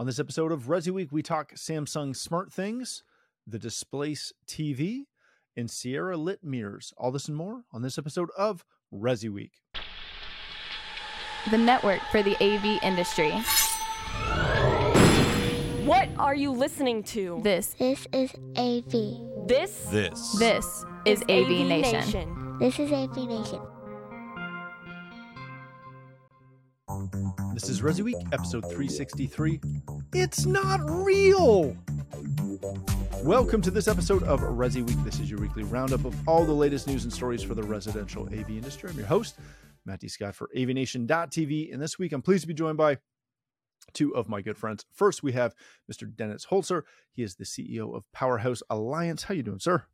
On this episode of Resi Week, we talk Samsung Smart Things, the Displace TV, and Séura Lit mirrors. All this and more on this episode of Resi Week. The network for the AV industry. What are you listening to? This This is AV. This This. this is AV, Nation. This is AV Nation. This is Resi Week, episode 363. It's not real! Welcome to this episode of Resi Week. This is your weekly roundup of all the latest news and stories for the residential AV industry. I'm your host, Matty Scott for AVNation.tv. And this week, I'm pleased to be joined by two of my good friends. First, we have Mr. Dennis Holzer. He is the CEO of Powerhouse Alliance. How you doing, sir?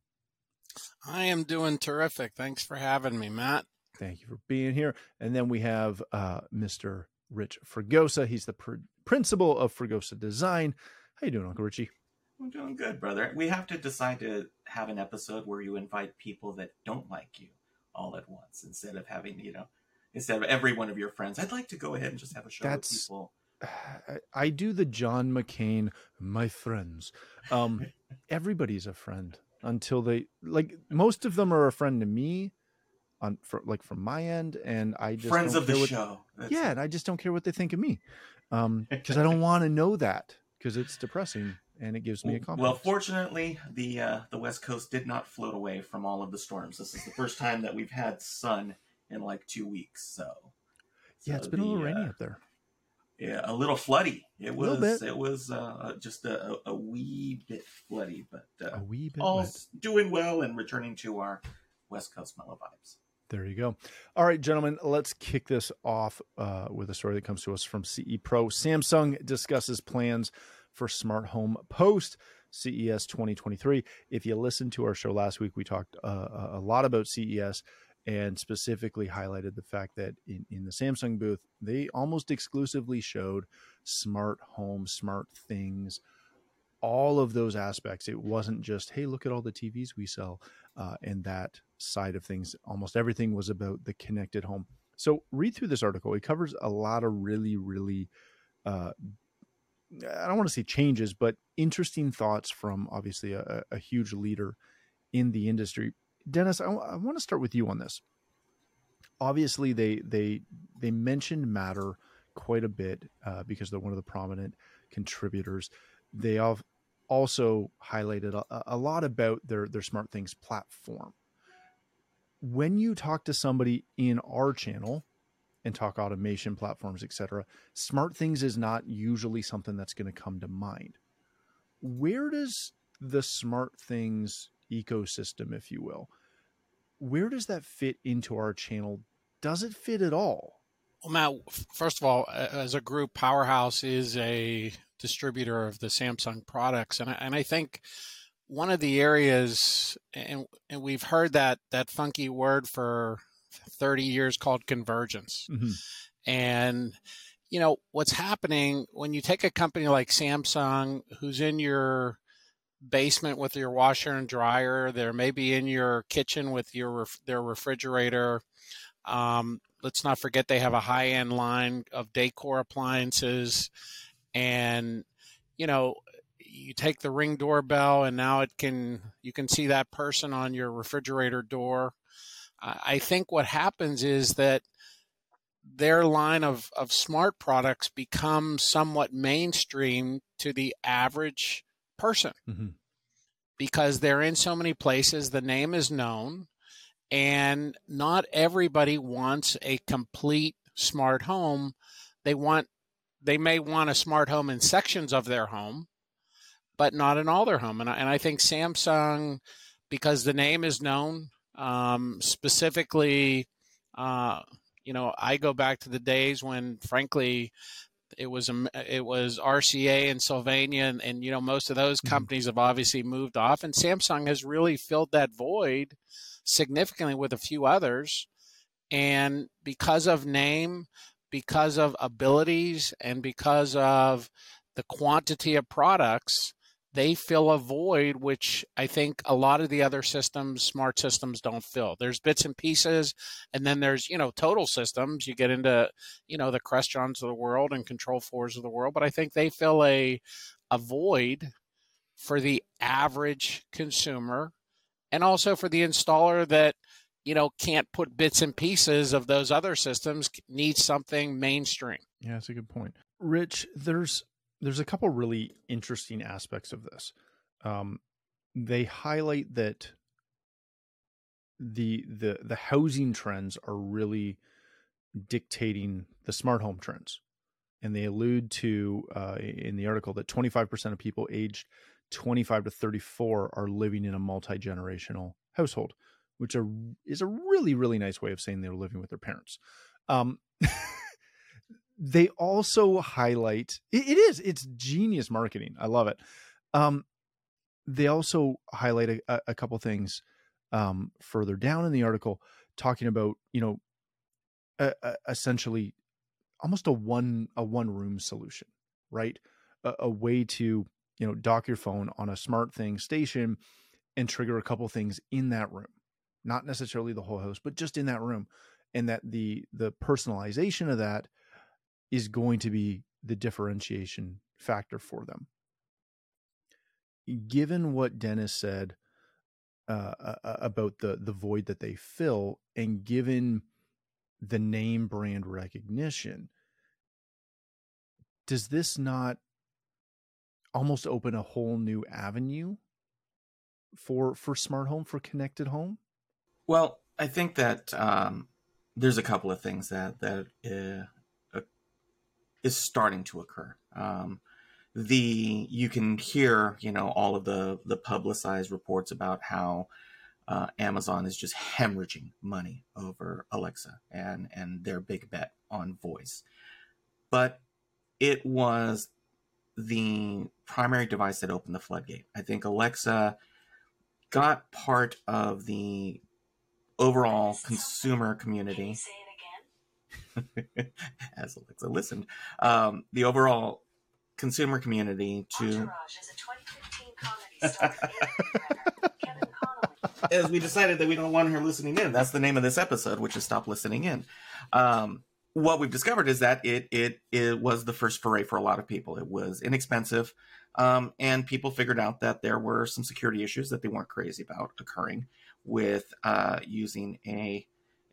I am doing terrific. Thanks for having me, Matt. Thank you for being here. And then we have uh, Mr. Rich Fregosa. He's the pr- principal of Fregosa Design. How you doing, Uncle Richie? I'm doing good, brother. We have to decide to have an episode where you invite people that don't like you all at once instead of having, you know, instead of every one of your friends. I'd like to go ahead and just have a show That's- with people. I- I do the John McCain, my friends. Um, everybody's a friend until they like. Most of them are a friend to me, on for, like from my end, and I just Friends of the what- show. That's yeah, and I just don't care what they think of me, um, because I don't want to know that because it's depressing and it gives me a complex. Well, fortunately, the uh, the West Coast did not float away from all of the storms. This is the first time that we've had sun in like two weeks. So, yeah, it's been a little rainy uh, up there. Yeah, a little floody. It was. bit. It was uh, just a, a, a wee bit floody, but uh, A wee bit all wet. doing well and returning to our West Coast mellow vibes. There you go. All right, gentlemen, let's kick this off uh, with a story that comes to us from CE Pro. Samsung discusses plans for smart home post CES 2023. If you listened to our show last week, we talked uh, a lot about CES and specifically highlighted the fact that in, in the Samsung booth, they almost exclusively showed smart home, smart things, all of those aspects. It wasn't just, hey, look at all the TVs we sell uh, that side of things. Almost everything was about the connected home. So read through this article. It covers a lot of really, really, uh, I don't want to say changes, but interesting thoughts from obviously a, a huge leader in the industry. Dennis, I, I want to start with you on this. Obviously, they they they mentioned Matter quite a bit uh, because they're one of the prominent contributors. They have also highlighted a, a lot about their their Smart Things platform. When you talk to somebody in our channel and talk automation platforms, etc., Smart Things is not usually something that's going to come to mind. Where does the Smart Things ecosystem, if you will, where does that fit into our channel? Does it fit at all? Well, Matt, first of all, as a group, Powerhouse is a distributor of the Samsung products, and I, and I think one of the areas, and and we've heard that that funky word for thirty years called convergence, and you know what's happening when you take a company like Samsung, who's in your basement with your washer and dryer, they're maybe in your kitchen with your ref- their refrigerator. Um, let's not forget they have a high end line of decor appliances, and you know you take the ring doorbell and now it can you can see that person on your refrigerator door. I I think what happens is that their line of, of smart products becomes somewhat mainstream to the average person Mhm. because they're in so many places, the name is known, and not everybody wants a complete smart home. They want they may want a smart home in sections of their home, but not in all their home. And I, and I think Samsung, because the name is known, um, specifically, uh, you know, I go back to the days when, frankly, it was um, it was RCA and Sylvania, and, and you know most of those Mhm. companies have obviously moved off, and Samsung has really filled that void significantly with a few others, and because of name, because of abilities, and because of the quantity of products, they fill a void which I think a lot of the other systems, smart systems, don't fill. There's bits and pieces, and then there's you know total systems. You get into you know the Crestrons of the world and Control Fours of the world, but I think they fill a a void for the average consumer, and also for the installer that you know can't put bits and pieces of those other systems needs something mainstream. Yeah, that's a good point. Rich, there's there's a couple really interesting aspects of this. Um, they highlight that the the the housing trends are really dictating the smart home trends, and they allude to uh, in the article that 25% of people aged 25 to 34 are living in a multi generational household, which are, is a really really nice way of saying they're living with their parents. Um, they also highlight it, it is it's genius marketing. I love it. Um they also highlight a, a couple things um further down in the article talking about you know uh, essentially almost a one a one room solution right? A, a way to you know dock your phone on a smart thing station and trigger a couple things in that room not necessarily the whole house but just in that room and that the the personalization of that is going to be the differentiation factor for them. Given what Dennis said uh, about the the void that they fill, and given the name brand recognition, does this not almost open a whole new avenue for for smart home for connected home? Well, I think that um, there's a couple of things that that uh, is starting to occur. Um, the you can hear you know all of the the publicized reports about how uh, Amazon is just hemorrhaging money over Alexa and and their big bet on voice, but it was the primary device that opened the floodgate. I think Alexa got part of the overall consumer community as Alexa listened, um, the overall consumer community to. As we decided that we don't want her listening in, that's the name of this episode, which is "Stop Listening In." Um, what we've discovered is that it it it was the first foray for a lot of people. It was inexpensive, um, and people figured out that there were some security issues that they weren't crazy about occurring with uh, using a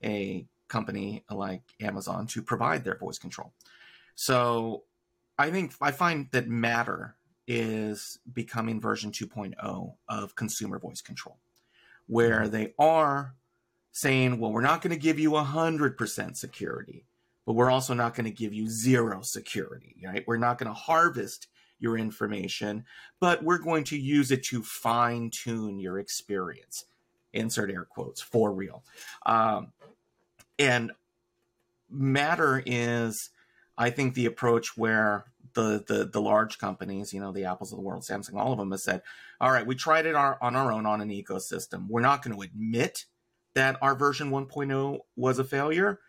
a company like Amazon to provide their voice control. So I think I find that Matter is becoming version 2.0 of consumer voice control, where mm-hmm. they are saying, well, we're not going to give you 100% security, but we're also not going to give you zero security, right? We're not going to harvest your information, but we're going to use it to fine tune your experience. Insert air quotes for real. Um, and matter is i think the approach where the, the the large companies you know the apples of the world samsung all of them have said all right we tried it our, on our own on an ecosystem. We're not going to admit that our version 1.0 was a failure.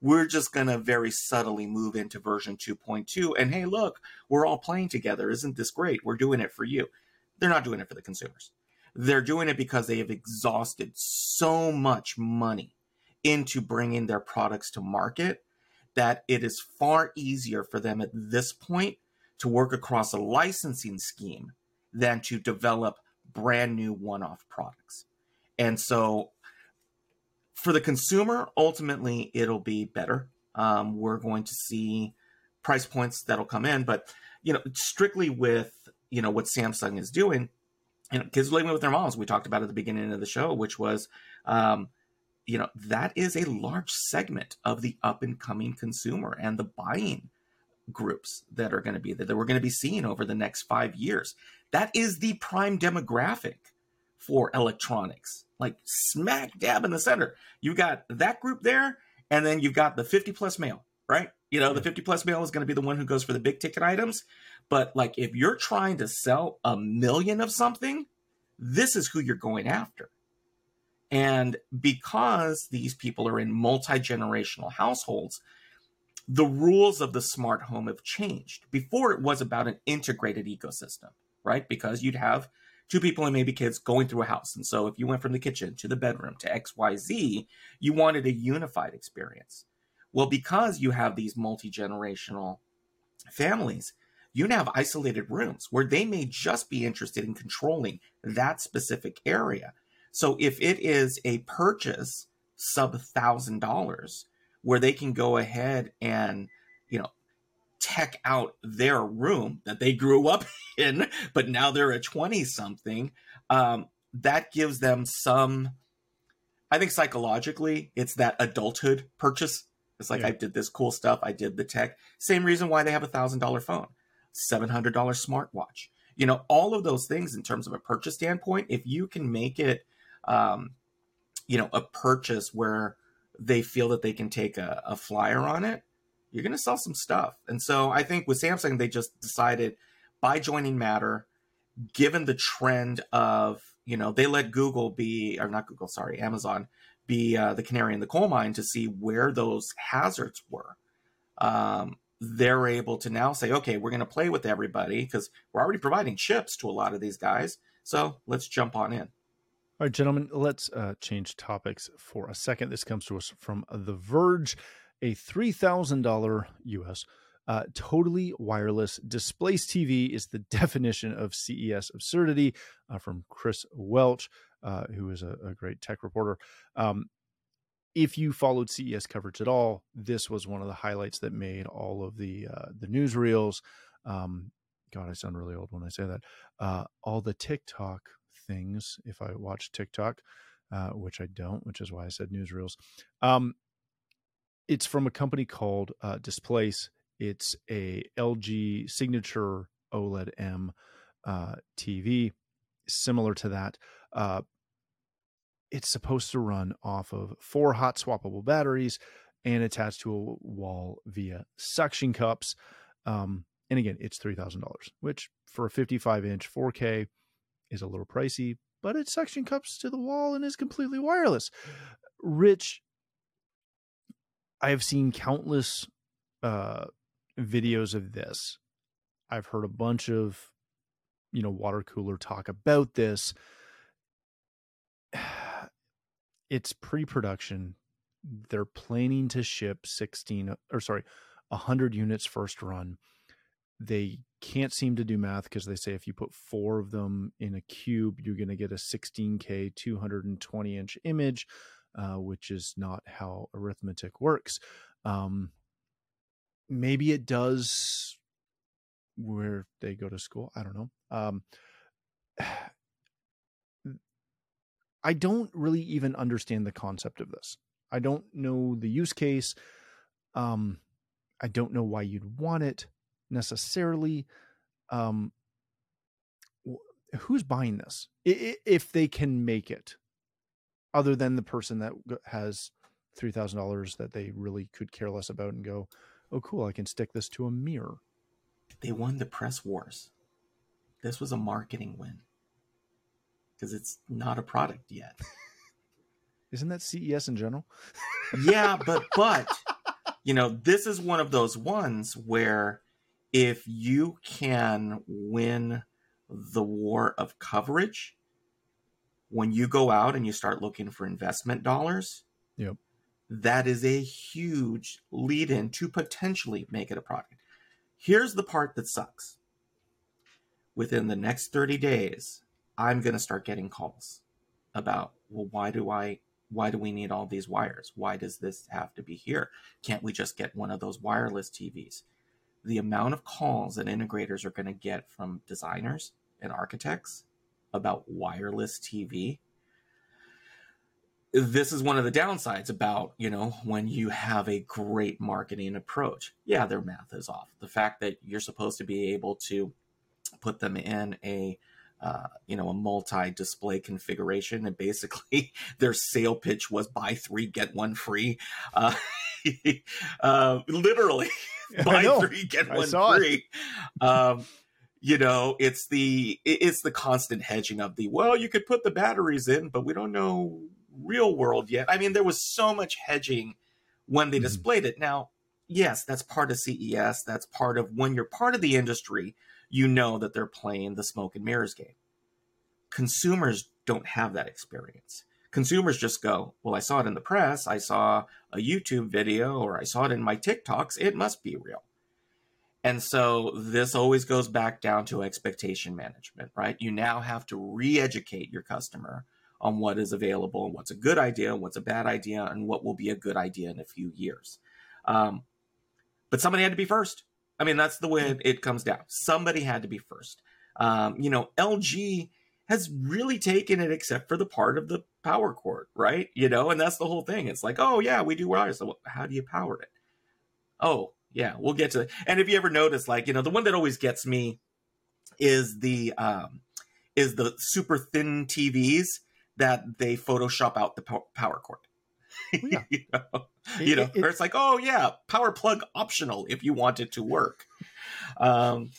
We're just going to very subtly move into version 2.2 and hey look we're all playing together. Isn't this great? We're doing it for you. They're not doing it for the consumers they're doing it because they have exhausted so much money into bringing their products to market that it is far easier for them at this point to work across a licensing scheme than to develop brand new one off products. And so for the consumer, ultimately, it'll be better. Um, we're going to see price points that'll come in, but you know, strictly with you know what Samsung is doing, you know, kids living with their moms. We talked about at the beginning of the show, which was um, you know that is a large segment of the up and coming consumer and the buying groups that are going to be there that we're going to be seeing over the next five years. That is the prime demographic for electronics. Like smack dab in the center. You've got that group there and then you've got the 50 plus male right you know the 50 plus male is going to be the one who goes for the big ticket items but like if you're trying to sell a million of something this is who you're going after and because these people are in multi generational households, the rules of the smart home have changed. Before, it was about an integrated ecosystem, right? Because you'd have two people and maybe kids going through a house. And so if you went from the kitchen to the bedroom to XYZ, you wanted a unified experience. Well, because you have these multi generational families, you now have isolated rooms where they may just be interested in controlling that specific area. So if it is a purchase sub thousand dollars, where they can go ahead and you know tech out their room that they grew up in, but now they're a 20 something, um, that gives them some, I think psychologically, it's that adulthood purchase. It's like, yeah. I did this cool stuff, I did the tech. Same reason why they have a $1,000 phone, $700 smartwatch. You know, all of those things in terms of a purchase standpoint, if you can make it, um, you know, a purchase where they feel that they can take a, a flyer on it, you're going to sell some stuff. And so I think with Samsung, they just decided by joining Matter, given the trend of, you know, they let Google be, or not Google, sorry, Amazon be uh, the canary in the coal mine to see where those hazards were. Um, they're able to now say, okay, we're going to play with everybody because we're already providing chips to a lot of these guys. So let's jump on in. All right, gentlemen, let's uh, change topics for a second. This comes to us from The Verge a $3,000 US uh, totally wireless Displace TV is the definition of CES absurdity uh, from Chris Welch, uh, who is a, a, great tech reporter. Um, if you followed CES coverage at all, this was one of the highlights that made all of the uh, the newsreels. Um, God, I sound really old when I say that. Uh, all the TikTok things, if I watch TikTok, uh, which I don't, which is why I said newsreels. Um, it's from a company called uh, Displace. It's a LG signature OLED M uh, TV, similar to that. It's supposed to run off of four hot swappable batteries and attached to a wall via suction cups. Um, and again, it's three thousand dollars, which for a 55 inch 4K is a little pricey, but it suction cups to the wall and is completely wireless. Rich, I have seen countless uh, videos of this. I've heard a bunch of, you know, water cooler talk about this. It's pre-production. They're planning to ship 16 or sorry, 100 units first run. They can't seem to do math because they say if you put four of them in a cube, you're going to get a 16K 220 inch image uh, which is not how arithmetic works. Um, maybe it does where they go to school. I don't know. Um, I don't really even understand the concept of this. I don't know the use case. Um, I don't know why you'd want it necessarily. Um, who's buying this? If they can make it, other than the person that has three thousand dollars that they really could care less about and go, oh cool, I can stick this to a mirror. They won the press wars. This was a marketing win because it's not a product yet. Isn't that CES in general? yeah, but but you know, this is one of those ones where if you can win the war of coverage, when you go out and you start looking for investment dollars, yep. that is a huge lead in to potentially make it a product. Here's the part that sucks. Within the next 30 days, I'm going to start getting calls about, well, why do I why do we need all these wires? Why does this have to be here? Can't we just get one of those wireless TVs? The amount of calls that integrators are going to get from designers and architects about wireless TV. This is one of the downsides about, you know, when you have a great marketing approach. Yeah, their math is off. The fact that you're supposed to be able to put them in a uh, you know, a multi-display configuration, and basically their sale pitch was buy three get one free. Uh, uh, literally, buy three get one free. Um, you know it's the it's the constant hedging of the well you could put the batteries in but we don't know real world yet i mean there was so much hedging when they mm-hmm. displayed it now yes that's part of ces that's part of when you're part of the industry you know that they're playing the smoke and mirrors game. Consumers don't have that experience. Consumers just go, Well, I saw it in the press, I saw a YouTube video, or I saw it in my TikToks, it must be real. And so this always goes back down to expectation management, right? You now have to re educate your customer on what is available and what's a good idea, what's a bad idea, and what will be a good idea in a few years. Um, but somebody had to be first. I mean, that's the way it comes down. Somebody had to be first. Um, you know, LG has really taken it except for the part of the power cord, right? You know, and that's the whole thing. It's like, oh yeah, we do wireless. So how do you power it? Oh yeah, we'll get to it. And if you ever notice, like you know, the one that always gets me is the um, is the super thin TVs that they Photoshop out the power cord. Yeah. you know, it, you know it, or it's like, oh yeah, power plug optional if you want it to work. Um,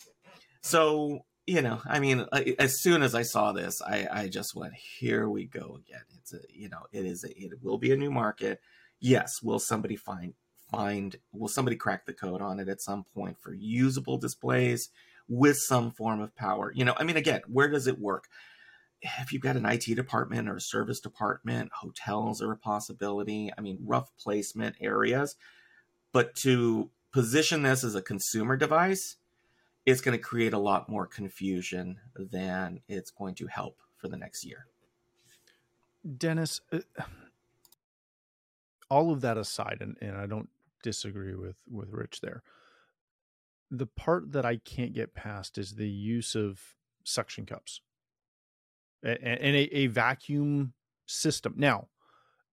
so you know, I mean, as soon as I saw this, I, I just went, here we go again. It's a, you know, it is, a, it will be a new market. Yes, will somebody find find will somebody crack the code on it at some point for usable displays with some form of power? You know, I mean, again, where does it work? If you've got an IT department or a service department, hotels are a possibility. I mean, rough placement areas. But to position this as a consumer device, it's going to create a lot more confusion than it's going to help for the next year. Dennis, uh, all of that aside, and, and I don't disagree with, with Rich there. The part that I can't get past is the use of suction cups and a, a vacuum system. Now,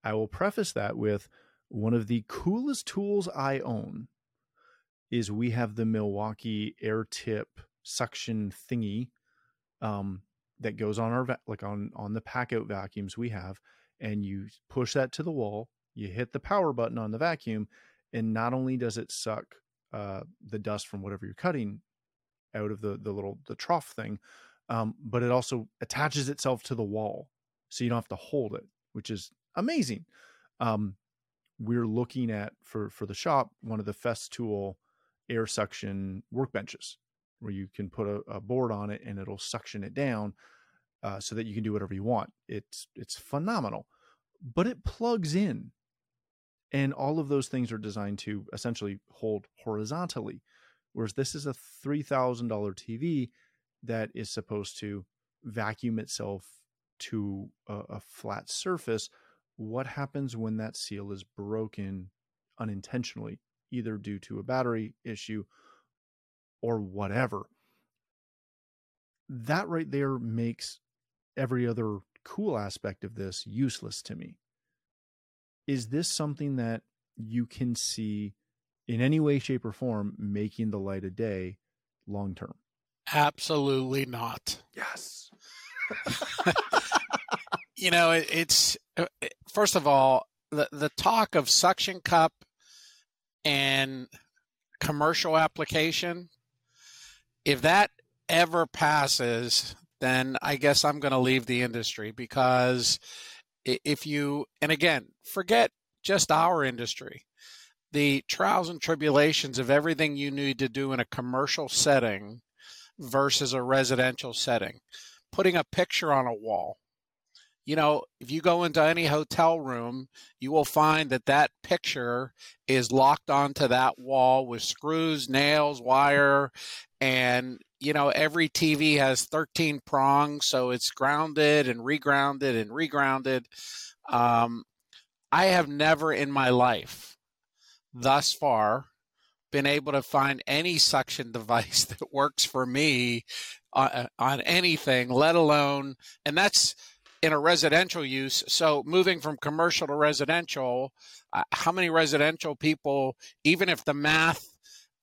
I will preface that with one of the coolest tools I own is we have the Milwaukee air tip suction thingy um, that goes on our va- like on on the pack out vacuums we have and you push that to the wall you hit the power button on the vacuum and not only does it suck uh, the dust from whatever you're cutting out of the the little the trough thing um, but it also attaches itself to the wall, so you don't have to hold it, which is amazing. Um, we're looking at for for the shop one of the Festool air suction workbenches, where you can put a, a board on it and it'll suction it down, uh, so that you can do whatever you want. It's it's phenomenal, but it plugs in, and all of those things are designed to essentially hold horizontally, whereas this is a three thousand dollar TV that is supposed to vacuum itself to a, a flat surface, what happens when that seal is broken unintentionally, either due to a battery issue or whatever? That right there makes every other cool aspect of this useless to me. Is this something that you can see in any way, shape, or form making the light of day long term? Absolutely not. Yes. you know, it, it's uh, first of all the the talk of suction cup and commercial application. If that ever passes, then I guess I'm going to leave the industry because if you and again forget just our industry the trials and tribulations of everything you need to do in a commercial setting versus a residential setting. Putting a picture on a wall. You know, if you go into any hotel room, you will find that that picture is locked onto that wall with screws, nails, wire, and you know, every TV has 13 prongs, so it's grounded and regrounded and regrounded. Um, I have never in my life thus far been able to find any suction device that works for me uh, uh, on anything, let alone, and that's in a residential use. So moving from commercial to residential, uh, how many residential people, even if the math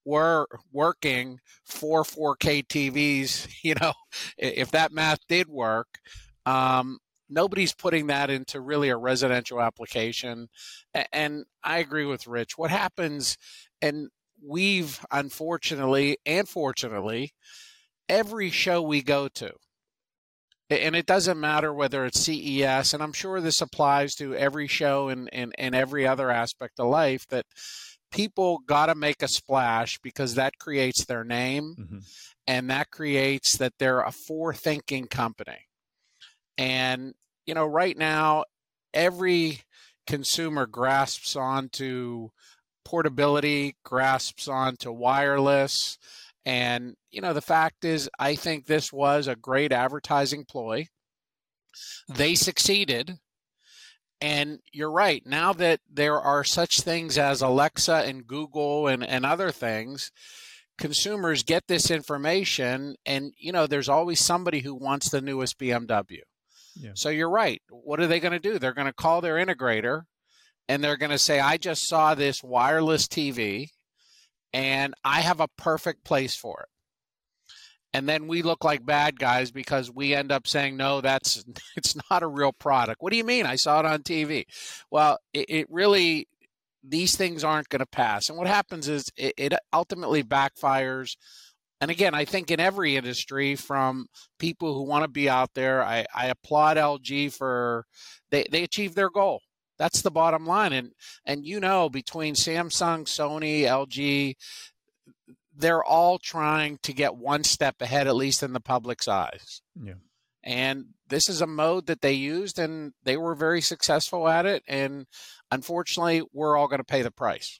were working for 4K TVs, you know, if that math did work, um, nobody's putting that into really a residential application. And I agree with Rich. What happens, and we've unfortunately and fortunately every show we go to and it doesn't matter whether it's CES, and I'm sure this applies to every show and, and, and every other aspect of life, that people got to make a splash because that creates their name Mm-hmm. and that creates that they're a forethinking company. And, you know, right now, every consumer grasps onto portability, grasps onto wireless. And, you know, the fact is, I think this was a great advertising ploy. They succeeded. And you're right. Now that there are such things as Alexa and Google and, and other things, consumers get this information. And, you know, there's always somebody who wants the newest BMW. Yeah. So you're right. What are they going to do? They're going to call their integrator and they're going to say, I just saw this wireless TV and I have a perfect place for it. And then we look like bad guys because we end up saying, no, that's it's not a real product. What do you mean? I saw it on TV. Well, it, it really, these things aren't going to pass. And what happens is it, it ultimately backfires. And again, I think in every industry, from people who want to be out there, I, I applaud LG for they, they achieved their goal. That's the bottom line. And and you know, between Samsung, Sony, LG, they're all trying to get one step ahead, at least in the public's eyes. Yeah. And this is a mode that they used, and they were very successful at it. And unfortunately, we're all going to pay the price.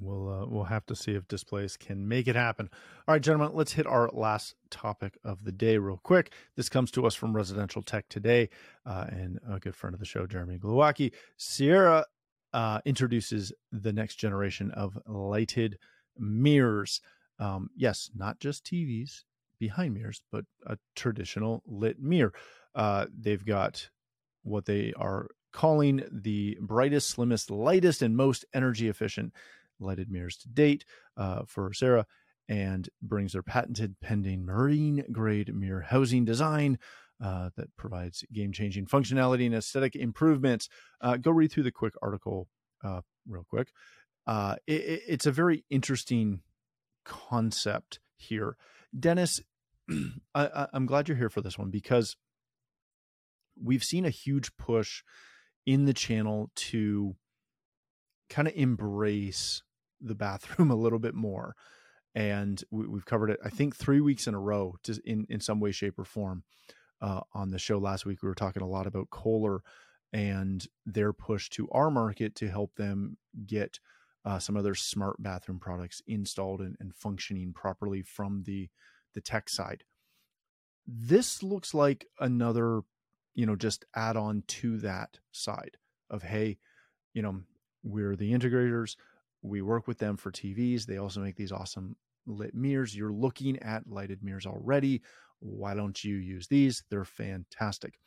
We'll uh, we'll have to see if Displace can make it happen. All right, gentlemen, let's hit our last topic of the day real quick. This comes to us from Residential Tech Today, uh, and a good friend of the show, Jeremy Glowacki. Séura uh, introduces the next generation of lighted mirrors. Um, yes, not just TVs behind mirrors, but a traditional lit mirror. Uh, they've got what they are calling the brightest, slimmest, lightest, and most energy efficient lighted mirrors to date uh, for Séura and brings their patented pending marine grade mirror housing design uh, that provides game changing functionality and aesthetic improvements. Uh, go read through the quick article uh, real quick. Uh, it, it's a very interesting concept here. Dennis, I, I'm glad you're here for this one because we've seen a huge push in the channel to kind of embrace the bathroom a little bit more and we, have covered it i think three weeks in a row to, in, in some way shape or form uh, on the show last week. We were talking a lot about kohler and their push to our market to help them get uh, some other smart bathroom products installed and, and functioning properly from the the tech side. This looks like another you know just add on to that side of hey you know we're the integrators we work with them for TVs. They also make these awesome lit mirrors. You're looking at lighted mirrors already. Why don't you use these? They're fantastic.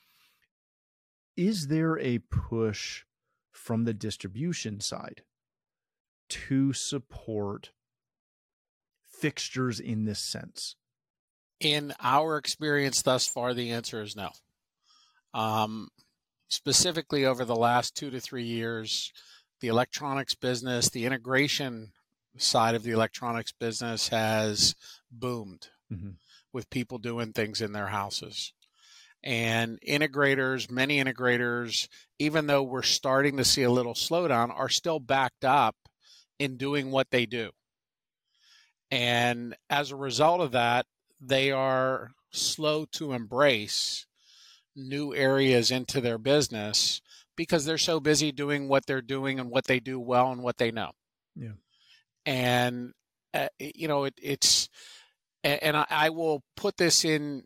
Is there a push from the distribution side to support fixtures in this sense? In our experience thus far, the answer is no. Um, specifically, over the last two to three years, the electronics business, the integration side of the electronics business has boomed mm-hmm. with people doing things in their houses. And integrators, many integrators, even though we're starting to see a little slowdown, are still backed up in doing what they do. And as a result of that, they are slow to embrace new areas into their business because they're so busy doing what they're doing and what they do well and what they know. Yeah. And uh, you know, it, it's and I, I, will put this in.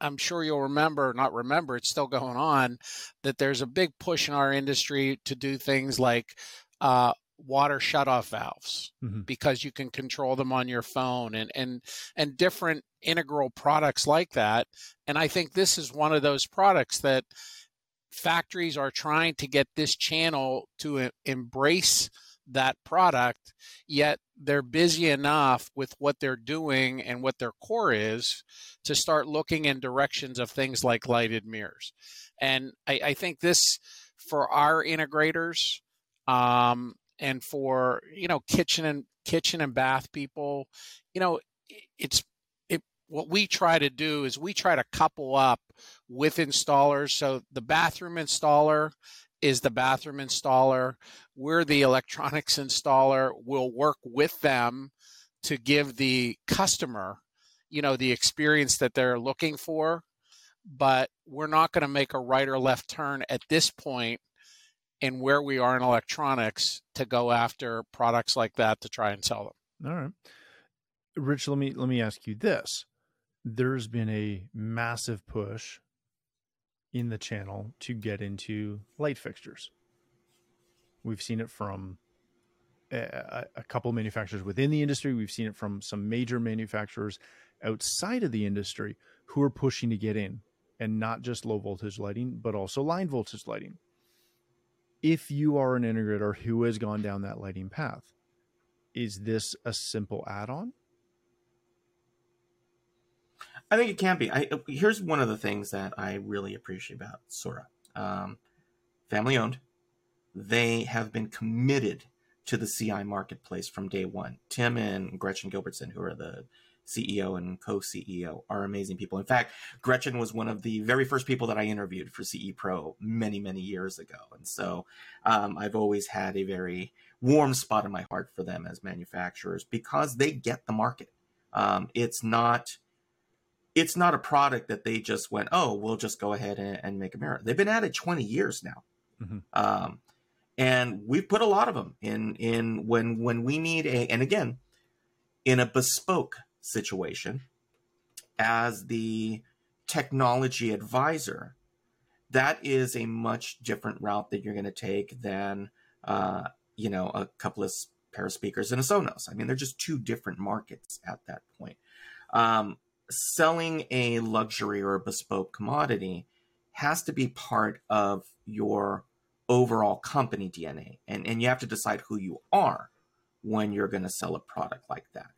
I'm sure you'll remember, not remember, it's still going on. That there's a big push in our industry to do things like uh, water shutoff valves mm-hmm. because you can control them on your phone and and and different integral products like that. And I think this is one of those products that factories are trying to get this channel to embrace that product, yet they're busy enough with what they're doing and what their core is to start looking in directions of things like lighted mirrors. And I, I think this, for our integrators, um, and for you know kitchen and kitchen and bath people, you know, it's what we try to do is we try to couple up with installers. So the bathroom installer is the bathroom installer. We're the electronics installer. We'll work with them to give the customer, you know, the experience that they're looking for. But we're not going to make a right or left turn at this point in where we are in electronics to go after products like that to try and sell them. All right. Rich, let me let me ask you this. There's been a massive push in the channel to get into light fixtures. We've seen it from eh, a, a couple manufacturers within the industry. We've seen it from some major manufacturers outside of the industry who are pushing to get in and not just low voltage lighting, but also line voltage lighting. If you are an integrator who has gone down that lighting path, is this a simple add on? I think it can be. I, here's one of the things that I really appreciate about Séura. Um, family owned. They have been committed to the CI marketplace from day one. Tim and Gretchen Gilbertson, who are the CEO and co-CEO, are amazing people. In fact, Gretchen was one of the very first people that I interviewed for CE Pro many, many years ago, and so um, I've always had a very warm spot in my heart for them as manufacturers because they get the market. Um, it's not it's not a product that they just went, oh, we'll just go ahead and, and make a mirror. They've been at it 20 years now. Mm-hmm. Um, and we've put a lot of them in, in when, when we need a, and again, in a bespoke situation as the technology advisor, that is a much different route that you're going to take than, uh, you know, a couple of pair of speakers and a Sonos. I mean, they're just two different markets at that point. Um, selling a luxury or a bespoke commodity has to be part of your overall company DNA. And, and you have to decide who you are when you're going to sell a product like that.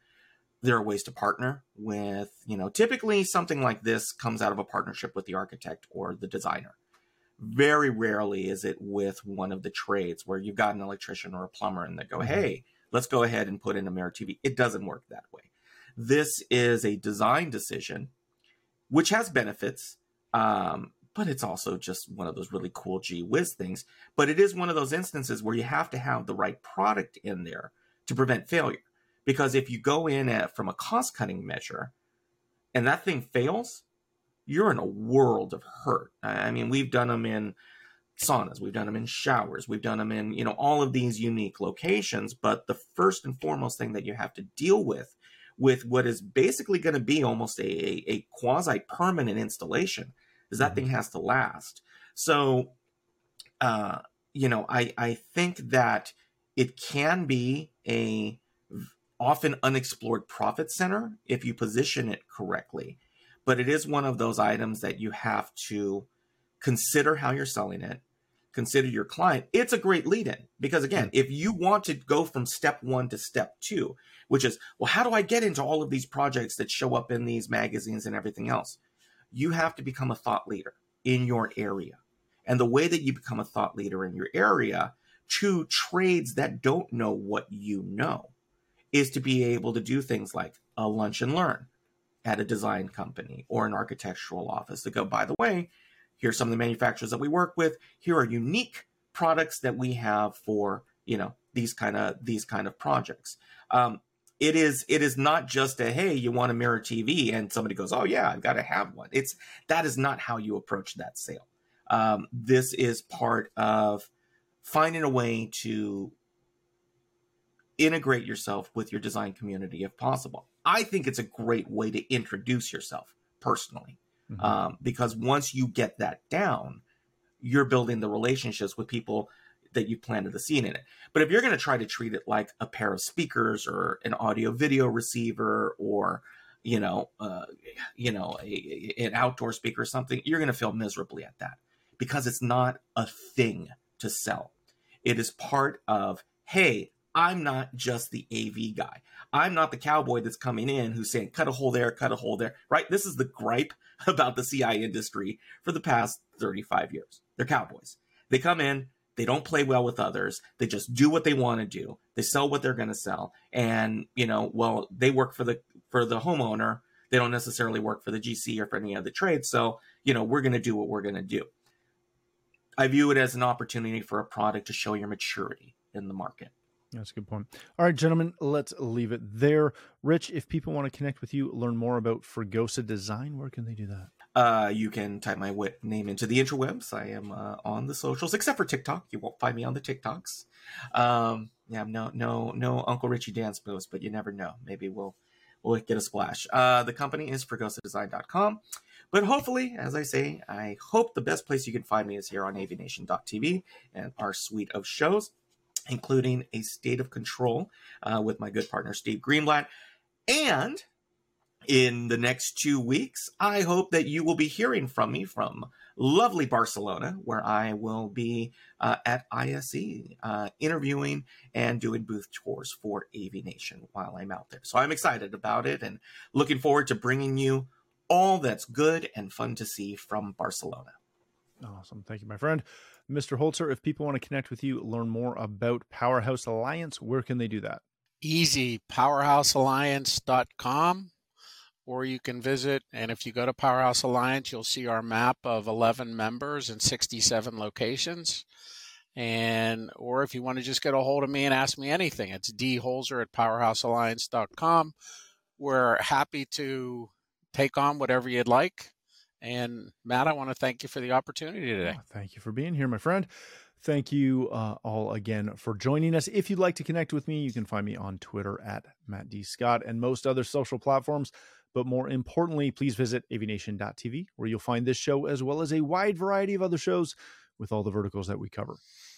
There are ways to partner with, you know, typically something like this comes out of a partnership with the architect or the designer. Very rarely is it with one of the trades where you've got an electrician or a plumber and they go, mm-hmm. hey, let's go ahead and put in a mirror TV. It doesn't work that way. This is a design decision, which has benefits, um, but it's also just one of those really cool gee whiz things. But it is one of those instances where you have to have the right product in there to prevent failure. Because if you go in at, from a cost cutting measure and that thing fails, you're in a world of hurt. I mean, we've done them in saunas, we've done them in showers, we've done them in, you know, all of these unique locations. But the first and foremost thing that you have to deal with with what is basically going to be almost a, a, a quasi permanent installation because that thing mm-hmm. has to last. So, uh, you know, I, I think that it can be a often unexplored profit center if you position it correctly. But it is one of those items that you have to consider how you're selling it, consider your client. It's a great lead in because, again, mm-hmm. if you want to go from step one to step two, which is, well, how do I get into all of these projects that show up in these magazines and everything else? You have to become a thought leader in your area. And the way that you become a thought leader in your area to trades that don't know what you know is to be able to do things like a lunch and learn at a design company or an architectural office to go, by the way, here's some of the manufacturers that we work with. Here are unique products that we have for, you know, these kind of these kind of projects. Um, it is it is not just a hey you want a mirror tv and somebody goes oh yeah i've got to have one. It's that is not how you approach that sale. Um, this is part of finding a way to integrate yourself with your design community if possible. I think it's a great way to introduce yourself personally mm-hmm. um, because once you get that down you're building the relationships with people that you planted the seed in it. But if you're going to try to treat it like a pair of speakers or an audio video receiver or you know, uh, you know, a, a, an outdoor speaker or something, you're going to feel miserably at that because it's not a thing to sell. It is part of, hey, I'm not just the AV guy. I'm not the cowboy that's coming in who's saying, cut a hole there, cut a hole there, right? This is the gripe about the CI industry for the past 35 years. They're cowboys. They come in, they don't play well with others. They just do what they want to do. They sell what they're going to sell. And, you know, well, they work for the for the homeowner. They don't necessarily work for the GC or for any other trade. So, you know, we're going to do what we're going to do. I view it as an opportunity for a product to show your maturity in the market. That's a good point. All right, gentlemen, let's leave it there. Rich, if people want to connect with you, learn more about Fregosa Design, where can they do that? Uh, you can type my name into the interwebs. I am uh, on the socials, except for TikTok. You won't find me on the TikToks. Um, yeah, no, no, no Uncle Richie dance moves, but you never know. Maybe we'll we'll get a splash. Uh, the company is fregosadesign.com. But hopefully, as I say, I hope the best place you can find me is here on avnation.tv and our suite of shows including a state of control uh, with my good partner Steve Greenblatt. And in the next two weeks, I hope that you will be hearing from me from lovely Barcelona, where I will be uh, at ISE uh, interviewing and doing booth tours for AV Nation while I'm out there. So I'm excited about it and looking forward to bringing you all that's good and fun to see from Barcelona. Awesome. Thank you, my friend. Mr. Holzer, if people want to connect with you, learn more about Powerhouse Alliance, where can they do that? Easy, powerhousealliance.com, or you can visit. And if you go to Powerhouse Alliance, you'll see our map of 11 members and 67 locations. And, or if you want to just get a hold of me and ask me anything, it's dholzer at powerhousealliance.com. We're happy to take on whatever you'd like and Matt, I want to thank you for the opportunity today. thank you for being here, my friend. Thank you uh, all again for joining us. If you'd like to connect with me, you can find me on Twitter at Matt D. Scott and most other social platforms. But more importantly, please visit avnation.tv, where you'll find this show as well as a wide variety of other shows with all the verticals that we cover.